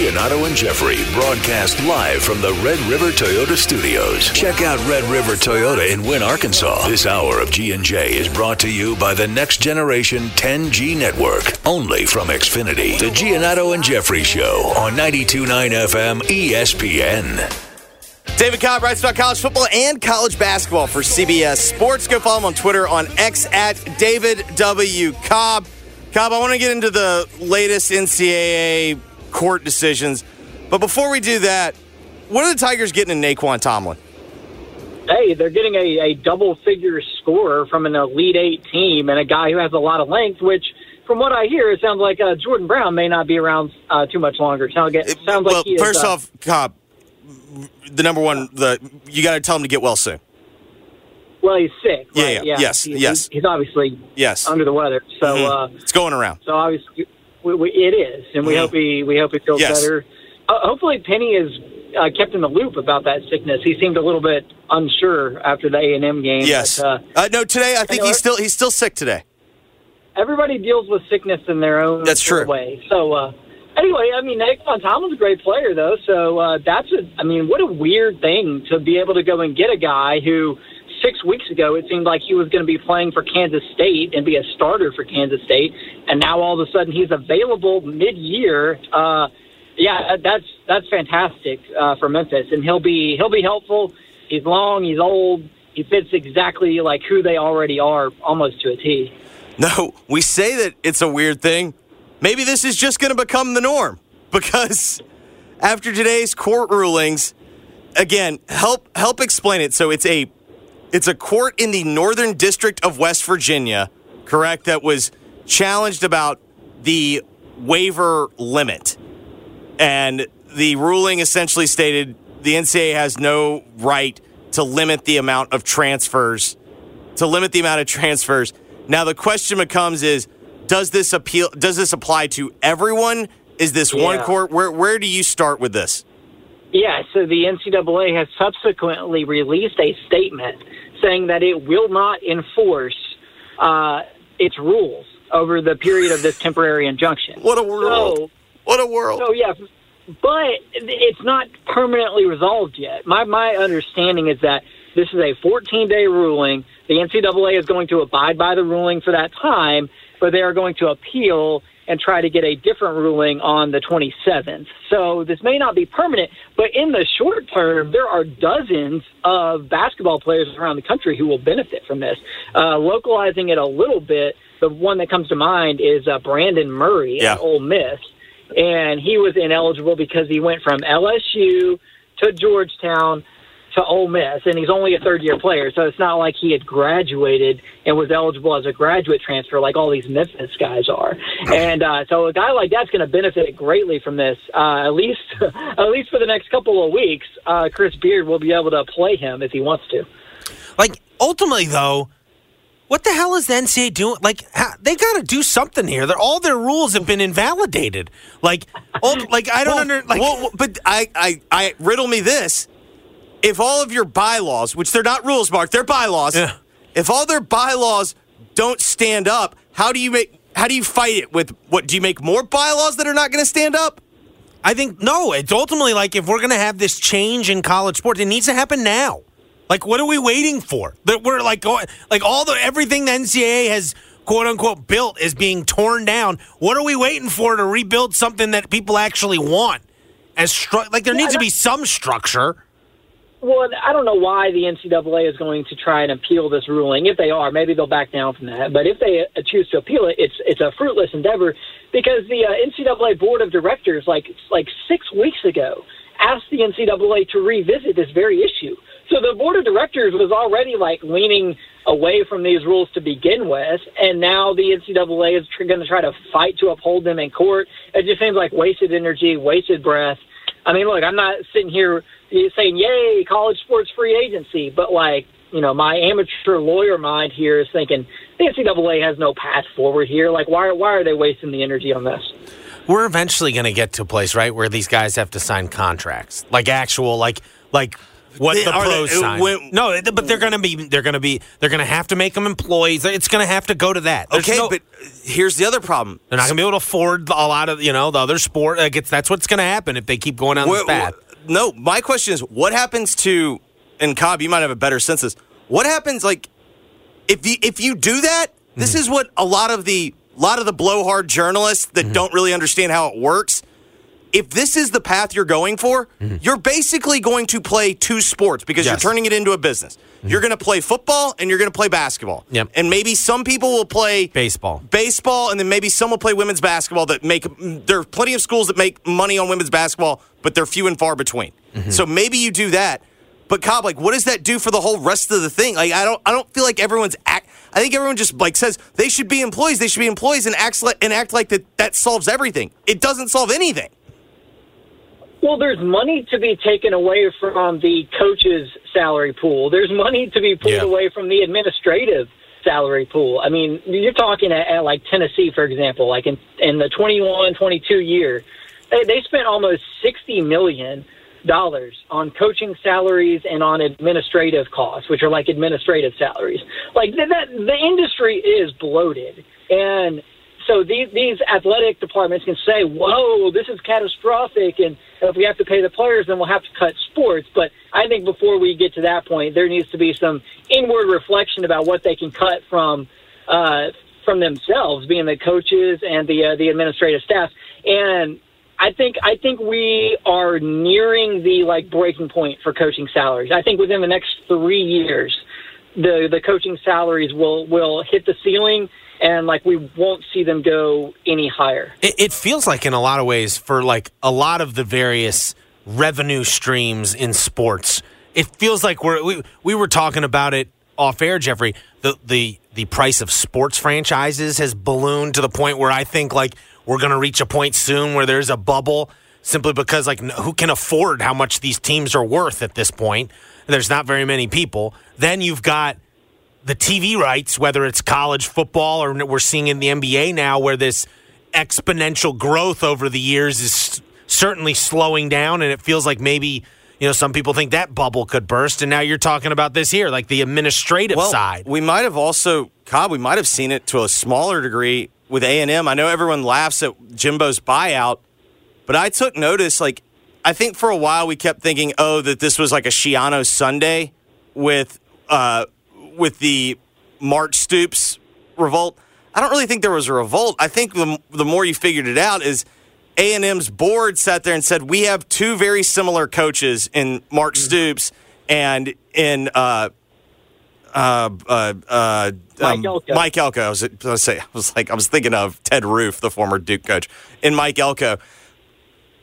Giannotto and Jeffrey broadcast live from the Red River Toyota Studios. Check out Red River Toyota in Wynne, Arkansas. This hour of G&J is brought to you by the next generation 10G network, only from Xfinity. The Giannotto and Jeffrey Show on 92.9 FM ESPN. David Cobb writes about college football and college basketball for CBS Sports. Go follow him on Twitter on X at David W. Cobb. Cobb, I want to get into the latest NCAA court decisions. But before we do that, what are the Tigers getting in Nae'Qwan Tomlin? Hey, they're getting a, a double figure scorer from an Elite Eight team and a guy who has a lot of length, which, from what I hear, it sounds like uh, Jordan Brown may not be around uh, too much longer. It sounds, it sounds well, like he is, first uh, off, Cobb, the number one, the you got to tell him to get well soon. Well, he's sick. Yeah, right? yeah, yes, He- yes. He's obviously Yes. under the weather. So, Mhm. uh, it's going around. so obviously, we, we, it is, and we Mhm. hope he we hope he feels Yes. better. Uh, hopefully, Penny is uh, kept in the loop about that sickness. He seemed a little bit unsure after the A and M game. Yes. but, uh, Uh, no, today I think he's still he's still sick today. everybody deals with sickness in their own That's true. way. So uh, anyway, I mean, Nae'Qwan Tomlin's a great player though. So uh, that's a, I mean, what a weird thing to be able to go and get a guy who six weeks ago it seemed like he was going to be playing for Kansas State and be a starter for Kansas State, and now all of a sudden he's available mid-year. Uh, yeah, that's that's fantastic uh, for Memphis, and he'll be he'll be helpful. He's long, he's old, he fits exactly like who they already are, almost to a T. No, we say that it's a weird thing. Maybe this is just going to become the norm because after today's court rulings, again, help help explain it. So it's a it's a court in the Northern District of West Virginia, correct? That was challenged about the waiver limit, and the ruling essentially stated the NCAA has no right to limit the amount of transfers to limit the amount of transfers. Now the question becomes is does this appeal does this apply to everyone? Is this one court? Where where do you start with this? Yeah, so the NCAA has subsequently released a statement saying that it will not enforce uh, its rules over the period of this temporary injunction. What a world! So, what a world! So yeah, but it's not permanently resolved yet. My my understanding is that this is a 14 day ruling. The NCAA is going to abide by the ruling for that time, but they are going to appeal and try to get a different ruling on the 27th. So this may not be permanent, but in the short term, there are dozens of basketball players around the country who will benefit from this. Uh, localizing it a little bit, the one that comes to mind is uh, Brandon Murray Yeah. at Ole Miss and he was ineligible because he went from LSU to Georgetown to Ole Miss, and he's only a third year player, so it's not like he had graduated and was eligible as a graduate transfer like all these Memphis guys are. And uh, so a guy like that's going to benefit greatly from this. Uh, at least, at least for the next couple of weeks, uh, Chris Beard will be able to play him if he wants to. Like ultimately, though, what the hell is the NCAA doing? Like ha- they got to do something here. They're, all their rules have been invalidated. Like, ult- like I don't Well, under like. well, but I, I, I riddle me this: if all of your bylaws, which they're not rules, Mark, they're bylaws. If all their bylaws don't stand up, how do you make? How do you fight it with what? Do you make more bylaws that are not going to stand up? I think no. It's ultimately like if we're going to have this change in college sports, it needs to happen now. Like, what are we waiting for? That we're like going, like all the everything the NCAA has quote unquote built is being torn down. What are we waiting for to rebuild something that people actually want? As stru- like there needs to be some structure. Well, I don't know why the NCAA is going to try and appeal this ruling. If they are, maybe they'll back down from that. But if they uh, choose to appeal it, it's it's a fruitless endeavor because the uh, NCAA board of directors, like like six weeks ago, asked the NCAA to revisit this very issue. So the board of directors was already like leaning away from these rules to begin with, and now the NCAA is tr- going to try to fight to uphold them in court. It just seems like wasted energy, wasted breath. I mean, look, I'm not sitting here saying, yay, college sports free agency, but like, you know, my amateur lawyer mind here is thinking the NCAA has no path forward here. Like, why, why are they wasting the energy on this? We're eventually going to get to a place, right, where these guys have to sign contracts, like actual, like, like what They- the they- pros uh, sign. when- no, but they're going to be they're going to be they're going to have to make them employees. It's going to have to go to that. There's Okay, no- but here's the other problem. they're not going to be able to afford a lot of you know the other sport. Like that's what's going to happen if they keep going down this path. what- no, my question is, what happens to? And Cobb, you might have a better sense of this. What happens, like, if you if you do that? This Mm-hmm. is what a lot of the a lot of the blowhard journalists that Mm-hmm. don't really understand how it works. If this is the path you're going for, you're basically going to play two sports because Mm-hmm. Yes. Mm-hmm. you're turning it into a business. You're going to play football and you're going to play basketball. Yep. And maybe some people will play baseball, baseball, and then maybe some will play women's basketball. That make there are plenty of schools that make money on women's basketball, but they're few and far between. Mm-hmm. So maybe you do that. But Cobb, like, what does that do for the whole rest of the thing? Like, I don't, I don't feel like everyone's act. I think everyone just like says they should be employees. They should be employees and acts like, and act like that. That solves everything. It doesn't solve anything. Well, there's money to be taken away from the coach's salary pool. There's money to be pulled Yeah. away from the administrative salary pool. I mean, you're talking at, at like Tennessee, for example, like in, in the 21, 22 year, they, they spent almost 60 million dollars on coaching salaries and on administrative costs, which are like administrative salaries. Like that, that the industry is bloated, and so these these athletic departments can say, "Whoa, this is catastrophic," and if we have to pay the players, then we'll have to cut sports. But I think before we get to that point, there needs to be some inward reflection about what they can cut from uh, from themselves, being the coaches and the uh, the administrative staff. And I think I think we are nearing the like breaking point for coaching salaries. I think within the next three years, the the coaching salaries will will hit the ceiling, and like we won't see them go any higher. It, it feels like in a lot of ways for like a lot of the various revenue streams in sports, it feels like we're we, we were talking about it off air, Jeffrey. The the the price of sports franchises has ballooned to the point where I think like we're going to reach a point soon where there's a bubble simply because like who can afford how much these teams are worth at this point? There's not very many people. Then you've got the TV rights, whether it's college football or we're seeing in the NBA now, where this exponential growth over the years is certainly slowing down, and it feels like maybe you know some people think that bubble could burst, and now you're talking about this here, like the administrative well, side. We might have also, Cobb, we might have seen it to a smaller degree with A and. I know everyone laughs at Jimbo's buyout, but I took notice. Like, I think for a while we kept thinking, oh, that this was like a Schiano Sunday with uh, with the Mark Stoops revolt. I don't really think there was a revolt. I think the the more you figured it out is. A and M's board sat there and said, "We have two very similar coaches in Mark Stoops and in uh, uh, uh, uh, Mike um, Elko. Mike Elko. I was, I was say, I was like, I was thinking of Ted Roof, the former Duke coach, in Mike Elko.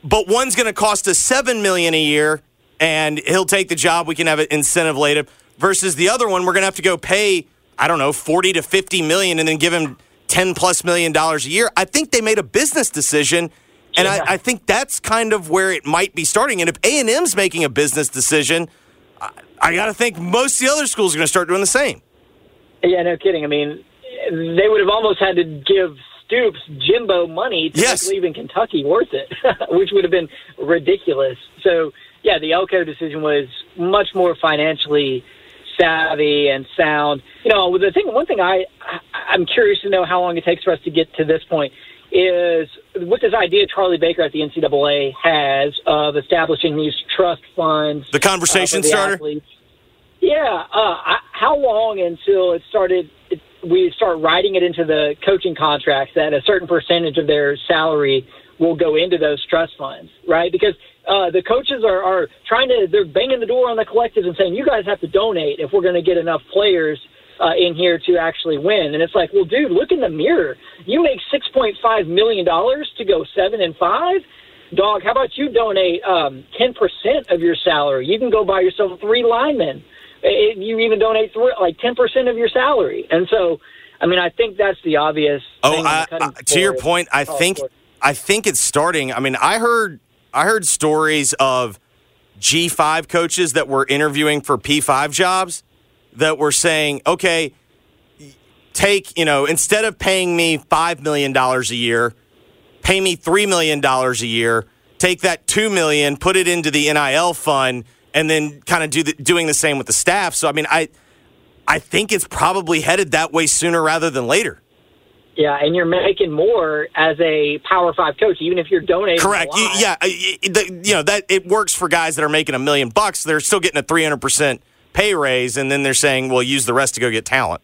But one's going to cost us seven million a year, and he'll take the job. We can have an incentive later. Versus the other one, we're going to have to go pay, I don't know, forty to fifty million, and then give him ten plus million dollars a year. I think they made a business decision. And I, I think that's kind of where it might be starting. And if A and M's making a business decision, I, I got to think most of the other schools are going to start doing the same. Yeah, no kidding. I mean, they would have almost had to give Stoops Jimbo money to Yes. make leaving Kentucky worth it, which would have been ridiculous. So, yeah, the Elko decision was much more financially savvy and sound. You know, the thing, one thing I, I I'm curious to know how long it takes for us to get to this point is what this idea Charlie Baker at the NCAA has of establishing these trust funds. The conversation uh, the starter? athletes. Yeah. Uh, I, how long until it started? It, we start writing it into the coaching contracts that a certain percentage of their salary will go into those trust funds, right? Because uh, the coaches are, are trying to they're banging the door on the collectives and saying you guys have to donate if we're going to get enough players uh, in here to actually win. And it's like, well, dude, look in the mirror. You make six point five million dollars to go seven and five. Dog, how about you donate um, ten percent of your salary? You can go buy yourself three linemen. If you even donate three, like ten percent of your salary. And so, I mean, I think that's the obvious. Oh, thing I, I- to your point, I think. I think it's starting. I mean, I heard I heard stories of G five coaches that were interviewing for P five jobs that were saying, okay, take you know instead of paying me five million dollars a year, pay me three million dollars a year. Take that 2 million, put it into the NIL fund, and then kind of do the, doing the same with the staff. So I mean, I I think it's probably headed that way sooner rather than later. Yeah, and you're making more as a Power Five coach, even if you're donating. Correct. a lot. yeah, you know that it works for guys that are making a million bucks. They're still getting a 300 percent pay raise, and then they're saying, "Well, use the rest to go get talent."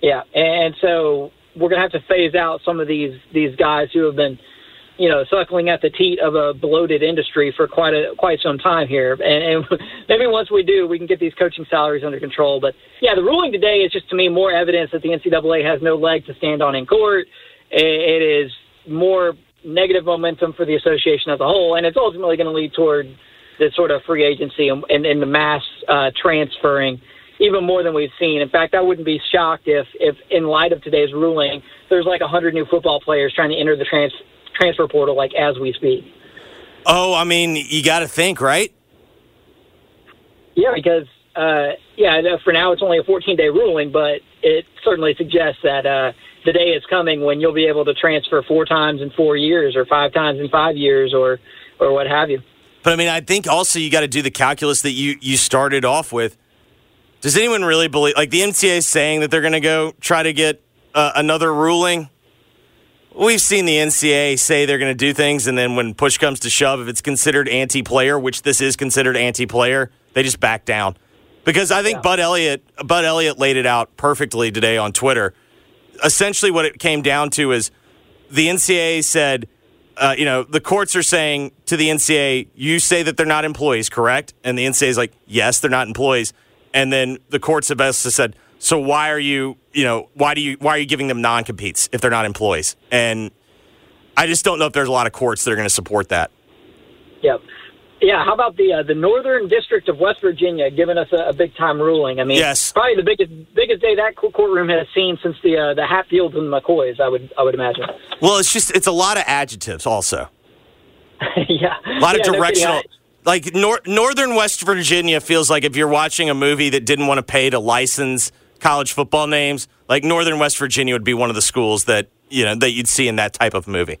Yeah, and so we're gonna have to phase out some of these these guys who have been, you know, suckling at the teat of a bloated industry for quite a quite some time here. And, and maybe once we do, we can get these coaching salaries under control. But yeah, the ruling today is just to me more evidence that the NCAA has no leg to stand on in court. It, is more negative momentum for the association as a whole, and it's ultimately going to lead toward this sort of free agency and, and, and the mass uh, transferring even more than we've seen. In fact, I wouldn't be shocked if, if in light of today's ruling, there's like 100 new football players trying to enter the trans- transfer portal like as we speak. Oh, I mean, you got to think, right? Yeah, because uh, yeah, for now it's only a 14 day ruling, but it certainly suggests that uh, the day is coming when you'll be able to transfer four times in four years, or five times in five years, or or what have you. But I mean, I think also you got to do the calculus that you you started off with. Does anyone really believe? Like the NCAA is saying that they're going to go try to get uh, another ruling. We've seen the NCAA say they're going to do things, and then when push comes to shove, if it's considered anti-player, which this is considered anti-player, they just back down. Because I think Bud Elliott, Bud Elliott laid it out perfectly today on Twitter. Essentially, what it came down to is the NCAA said, uh, you know, the courts are saying to the NCAA, you say that they're not employees, correct? And the NCAA is like, yes, they're not employees. And then the courts have also said, so why are you, you know, why do you, why are you giving them non competes if they're not employees? And I just don't know if there's a lot of courts that are going to support that. Yep. Yeah. How about the uh, the Northern District of West Virginia giving us a, a big time ruling? I mean, Yes. probably the biggest biggest day that court- courtroom has seen since the uh, the Hatfields and McCoys. I would I would imagine. Well, it's just, it's a lot of adjectives also. yeah. A lot of Yeah, directional. Like nor- Northern West Virginia feels like if you're watching a movie that didn't want to pay to license college football names, like Northern West Virginia would be one of the schools that you know that you'd see in that type of movie.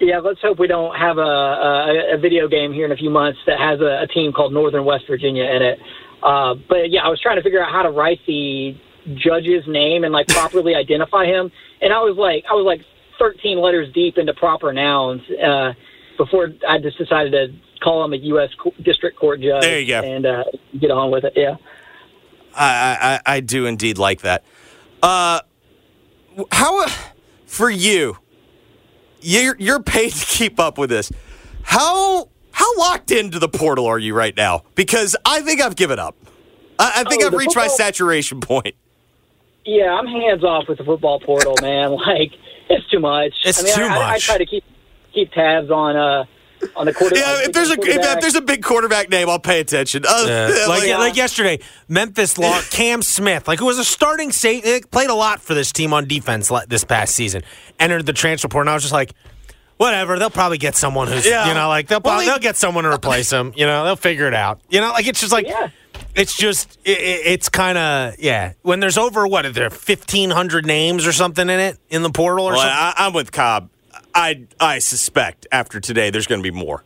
Yeah, let's hope we don't have a, a, a video game here in a few months that has a, a team called Northern West Virginia in it. Uh, but yeah, I was trying to figure out how to write the judge's name and like properly identify him, and I was like, I was like 13 letters deep into proper nouns uh, before I just decided to call him a U.S. co- District Court judge. There you go. and uh, get on with it. Yeah. I, I I do indeed like that. Uh, how for you? You're you're paid to keep up with this. How how locked into the portal are you right now? Because I think I've given up. I, I think Oh, I've reached my saturation point. Yeah, I'm hands off with the football portal, man. Like it's too much. It's I mean, too I, I, I try to keep keep tabs on uh on the quarter. Yeah, if there's a if, if there's a big quarterback name, I'll pay attention. Uh, Yeah. like, like- like yesterday, Memphis lost Cam Smith, like who was a starting safety, played a lot for this team on defense this past season. Entered the transfer portal, and I was just like, whatever. They'll probably get someone who's, Yeah. you know, like they'll Well, probably, they- they'll get someone to replace him. You know, they'll figure it out. You know, like it's just like. It's just it, it- it's kind of yeah. When there's over what are there fifteen hundred names or something in it in the portal or Well, something. I, I'm with Cobb. I I suspect after today there's going to be more.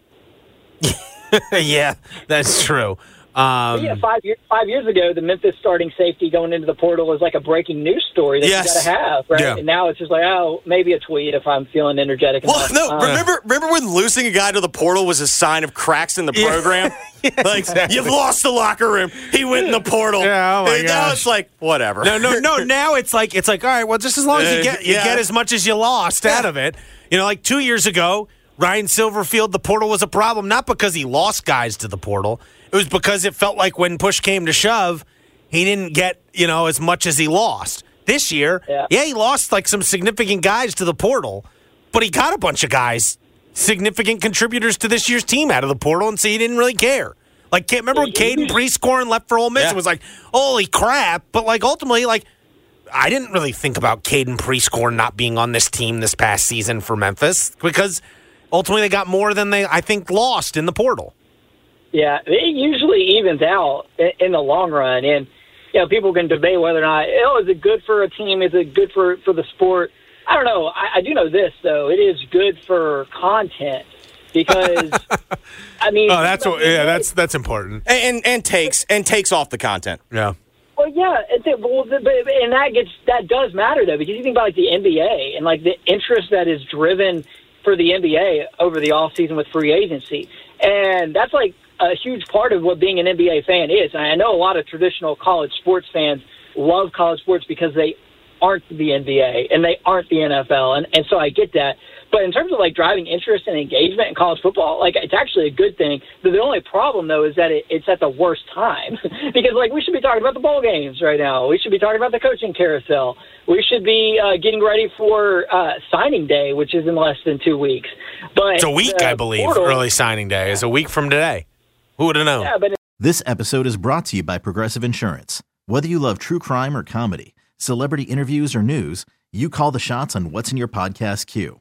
yeah, that's true. Um, yeah, five years five years ago, the Memphis starting safety going into the portal was like a breaking news story that Yes. you got to have, right? Yeah. And now it's just like, oh, maybe a tweet if I'm feeling energetic. Well, enough. no, Um, remember remember when losing a guy to the portal was a sign of cracks in the program? like you've lost the locker room. He went in the portal. Yeah, oh my and now gosh. it's like whatever. No, no, no. Now it's like it's like all right. Well, just as long as you Uh, get you yeah. get as much as you lost out of it. You know, like two years ago, Ryan Silverfield, the portal was a problem not because he lost guys to the portal. It was because it felt like when push came to shove, he didn't get you know as much as he lost. This year, Yeah. he lost like some significant guys to the portal, but he got a bunch of guys, significant contributors to this year's team out of the portal, and so he didn't really care. Like, can't remember when Caden Prieskorn left for Ole Miss? Yeah. It was like, holy crap! But like ultimately, like I didn't really think about Caden Prieskorn not being on this team this past season for Memphis because ultimately they got more than they I think lost in the portal. Yeah, it usually evens out in, in the long run, and you know people can debate whether or not oh is it good for a team? Is it good for for the sport? I don't know. I, I do know this though: it is good for content because I mean, Oh, that's what. Yeah, that's that's important. And, and and takes and takes off the content. Yeah. Well, yeah, it, well, the- and that gets that does matter though because you think about like the NBA and like the interest that is driven for the NBA over the off season with free agency, and that's like a huge part of what being an NBA fan is. And I know a lot of traditional college sports fans love college sports because they aren't the NBA and they aren't the NFL, and and so I get that. But in terms of like driving interest and engagement in college football, like it's actually a good thing. The, the only problem though is that it, it's at the worst time because like we should be talking about the bowl games right now. We should be talking about the coaching carousel. We should be uh, getting ready for uh, signing day, which is in less than two weeks. But It's a week, uh, I believe. portal- Early signing day is a week from today. Who would have known? Yeah, but This episode is brought to you by Progressive Insurance. Whether you love true crime or comedy, celebrity interviews or news, you call the shots on what's in your podcast queue.